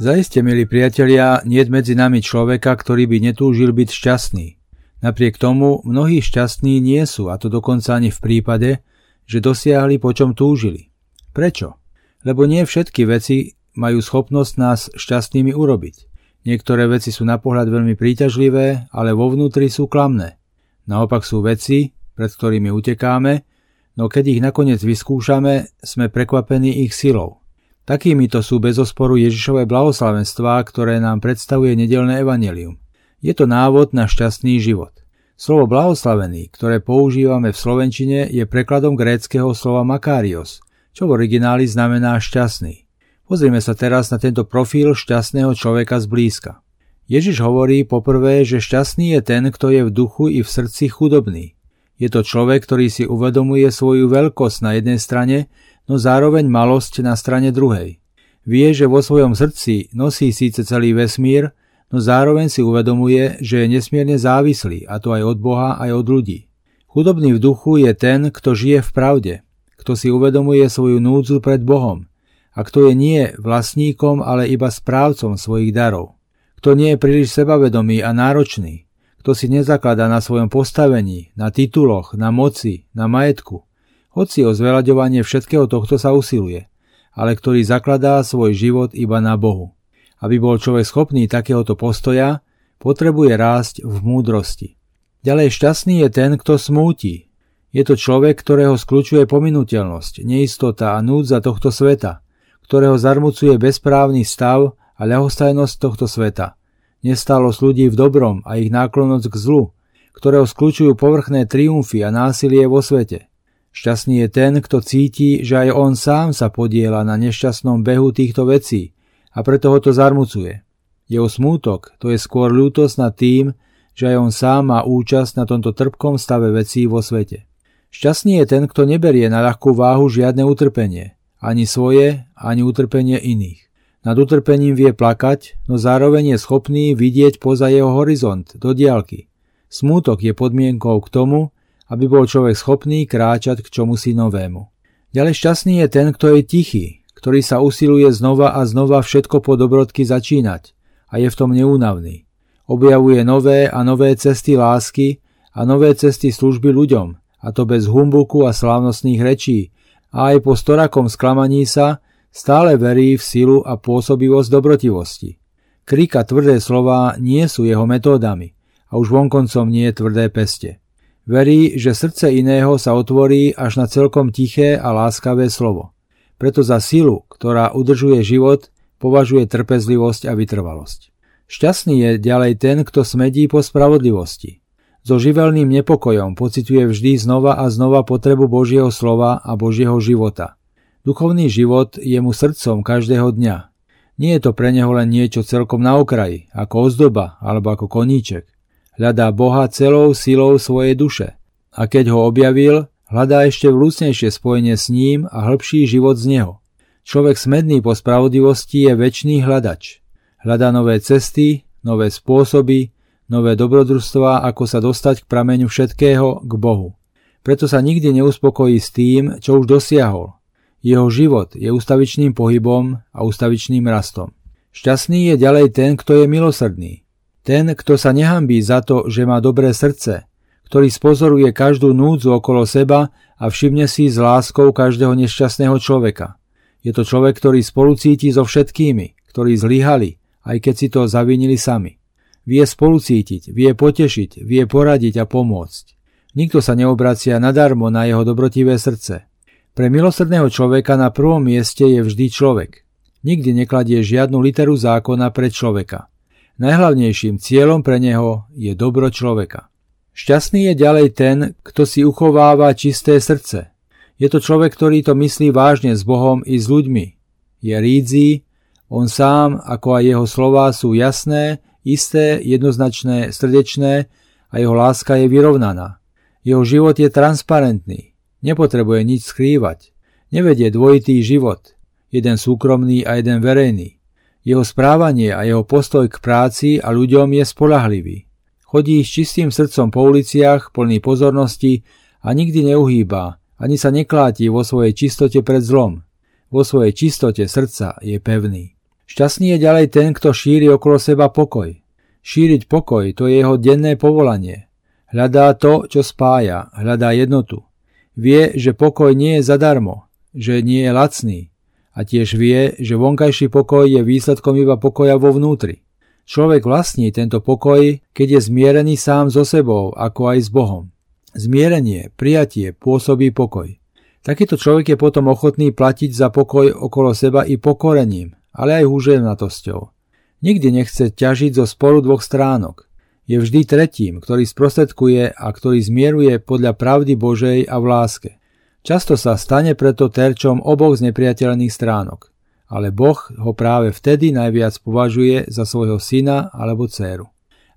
Zaiste, milí priatelia, nie medzi nami človeka, ktorý by netúžil byť šťastný. Napriek tomu mnohí šťastní nie sú, a to dokonca ani v prípade, že dosiahli po čom túžili. Prečo? Lebo nie všetky veci majú schopnosť nás šťastnými urobiť. Niektoré veci sú na pohľad veľmi príťažlivé, ale vo vnútri sú klamné. Naopak sú veci, pred ktorými utekáme, no keď ich nakoniec vyskúšame, sme prekvapení ich silou. Takýmito sú bez osporu Ježišové blahoslavenstvá, ktoré nám predstavuje nedelné evanelium. Je to návod na šťastný život. Slovo blahoslavený, ktoré používame v slovenčine, je prekladom gréckého slova makarios, čo v origináli znamená šťastný. Pozrime sa teraz na tento profil šťastného človeka zblízka. Ježiš hovorí poprvé, že šťastný je ten, kto je v duchu i v srdci chudobný. Je to človek, ktorý si uvedomuje svoju veľkosť na jednej strane no zároveň malosť na strane druhej. Vie, že vo svojom srdci nosí síce celý vesmír, no zároveň si uvedomuje, že je nesmierne závislý, a to aj od Boha, aj od ľudí. Chudobný v duchu je ten, kto žije v pravde, kto si uvedomuje svoju núdzu pred Bohom a kto je nie vlastníkom, ale iba správcom svojich darov. Kto nie je príliš sebavedomý a náročný, kto si nezakladá na svojom postavení, na tituloch, na moci, na majetku, hoci o zveľaďovanie všetkého tohto sa usiluje, ale ktorý zakladá svoj život iba na Bohu. Aby bol človek schopný takéhoto postoja, potrebuje rásť v múdrosti. Ďalej šťastný je ten, kto smúti. Je to človek, ktorého skľúčuje pominuteľnosť, neistota a núdza tohto sveta, ktorého zarmucuje bezprávny stav a ľahostajnosť tohto sveta, nestálosť ľudí v dobrom a ich náklonnosť k zlu, ktorého skľúčujú povrchné triumfy a násilie vo svete, Šťastný je ten, kto cíti, že aj on sám sa podiela na nešťastnom behu týchto vecí a preto ho to zarmucuje. Jeho smútok to je skôr ľútosť nad tým, že aj on sám má účasť na tomto trpkom stave vecí vo svete. Šťastný je ten, kto neberie na ľahkú váhu žiadne utrpenie, ani svoje, ani utrpenie iných. Nad utrpením vie plakať, no zároveň je schopný vidieť poza jeho horizont, do diálky. Smútok je podmienkou k tomu, aby bol človek schopný kráčať k čomusi novému. Ďalej šťastný je ten, kto je tichý, ktorý sa usiluje znova a znova všetko po dobrodky začínať a je v tom neúnavný. Objavuje nové a nové cesty lásky a nové cesty služby ľuďom, a to bez humbuku a slávnostných rečí, a aj po storakom sklamaní sa stále verí v silu a pôsobivosť dobrotivosti. Krika tvrdé slová nie sú jeho metódami a už vonkoncom nie je tvrdé peste. Verí, že srdce iného sa otvorí až na celkom tiché a láskavé slovo. Preto za silu, ktorá udržuje život, považuje trpezlivosť a vytrvalosť. Šťastný je ďalej ten, kto smedí po spravodlivosti. So živelným nepokojom pociťuje vždy znova a znova potrebu Božieho slova a Božieho života. Duchovný život je mu srdcom každého dňa. Nie je to pre neho len niečo celkom na okraji, ako ozdoba alebo ako koníček. Hľadá Boha celou silou svojej duše. A keď ho objavil, hľadá ešte vľúcnejšie spojenie s ním a hĺbší život z neho. Človek smedný po spravodlivosti je väčší hľadač. Hľadá nové cesty, nové spôsoby, nové dobrodružstvá, ako sa dostať k prameňu všetkého, k Bohu. Preto sa nikdy neuspokojí s tým, čo už dosiahol. Jeho život je ustavičným pohybom a ustavičným rastom. Šťastný je ďalej ten, kto je milosrdný. Ten, kto sa nehambí za to, že má dobré srdce, ktorý spozoruje každú núdzu okolo seba a všimne si s láskou každého nešťastného človeka. Je to človek, ktorý spolucíti so všetkými, ktorí zlyhali, aj keď si to zavinili sami. Vie spolucítiť, vie potešiť, vie poradiť a pomôcť. Nikto sa neobracia nadarmo na jeho dobrotivé srdce. Pre milosrdného človeka na prvom mieste je vždy človek. Nikdy nekladie žiadnu literu zákona pre človeka. Najhlavnejším cieľom pre neho je dobro človeka. Šťastný je ďalej ten, kto si uchováva čisté srdce. Je to človek, ktorý to myslí vážne s Bohom i s ľuďmi. Je rídzí, on sám, ako aj jeho slová sú jasné, isté, jednoznačné, srdečné a jeho láska je vyrovnaná. Jeho život je transparentný, nepotrebuje nič skrývať. Nevedie dvojitý život, jeden súkromný a jeden verejný. Jeho správanie a jeho postoj k práci a ľuďom je spolahlivý. Chodí s čistým srdcom po uliciach, plný pozornosti a nikdy neuhýba, ani sa nekláti vo svojej čistote pred zlom. Vo svojej čistote srdca je pevný. Šťastný je ďalej ten, kto šíri okolo seba pokoj. Šíriť pokoj to je jeho denné povolanie. Hľadá to, čo spája, hľadá jednotu. Vie, že pokoj nie je zadarmo, že nie je lacný a tiež vie, že vonkajší pokoj je výsledkom iba pokoja vo vnútri. Človek vlastní tento pokoj, keď je zmierený sám so sebou, ako aj s Bohom. Zmierenie, prijatie pôsobí pokoj. Takýto človek je potom ochotný platiť za pokoj okolo seba i pokorením, ale aj húževnatosťou. Nikdy nechce ťažiť zo sporu dvoch stránok. Je vždy tretím, ktorý sprostredkuje a ktorý zmieruje podľa pravdy Božej a v láske. Často sa stane preto terčom oboch znepriateľných stránok, ale Boh ho práve vtedy najviac považuje za svojho syna alebo dceru.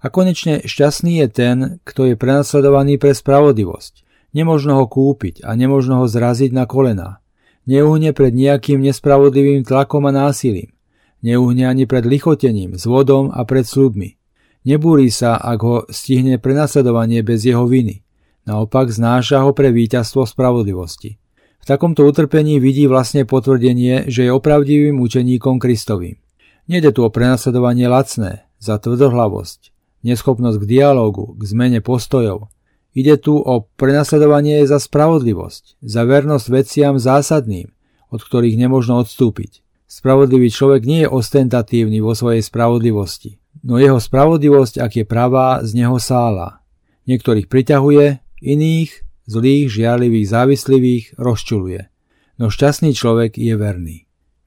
A konečne šťastný je ten, kto je prenasledovaný pre spravodlivosť. Nemožno ho kúpiť a nemožno ho zraziť na kolená. Neuhne pred nejakým nespravodlivým tlakom a násilím. Neuhne ani pred lichotením, zvodom a pred slubmi. Nebúri sa, ak ho stihne prenasledovanie bez jeho viny. Naopak znáša ho pre víťazstvo spravodlivosti. V takomto utrpení vidí vlastne potvrdenie, že je opravdivým učeníkom Kristovým. Nede tu o prenasledovanie lacné, za tvrdohlavosť, neschopnosť k dialogu, k zmene postojov, Ide tu o prenasledovanie za spravodlivosť, za vernosť veciam zásadným, od ktorých nemožno odstúpiť. Spravodlivý človek nie je ostentatívny vo svojej spravodlivosti, no jeho spravodlivosť, ak je pravá, z neho sála. Niektorých priťahuje, iných, zlých, žiarlivých, závislivých, rozčuluje. No šťastný človek je verný.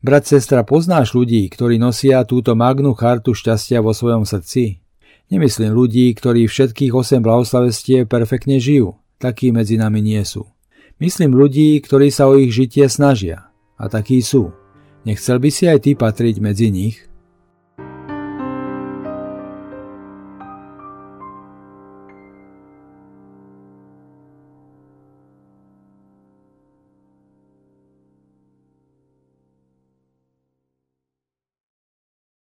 Brat, sestra, poznáš ľudí, ktorí nosia túto magnu chartu šťastia vo svojom srdci? Nemyslím ľudí, ktorí všetkých 8 blahoslavestie perfektne žijú. Takí medzi nami nie sú. Myslím ľudí, ktorí sa o ich žitie snažia. A takí sú. Nechcel by si aj ty patriť medzi nich?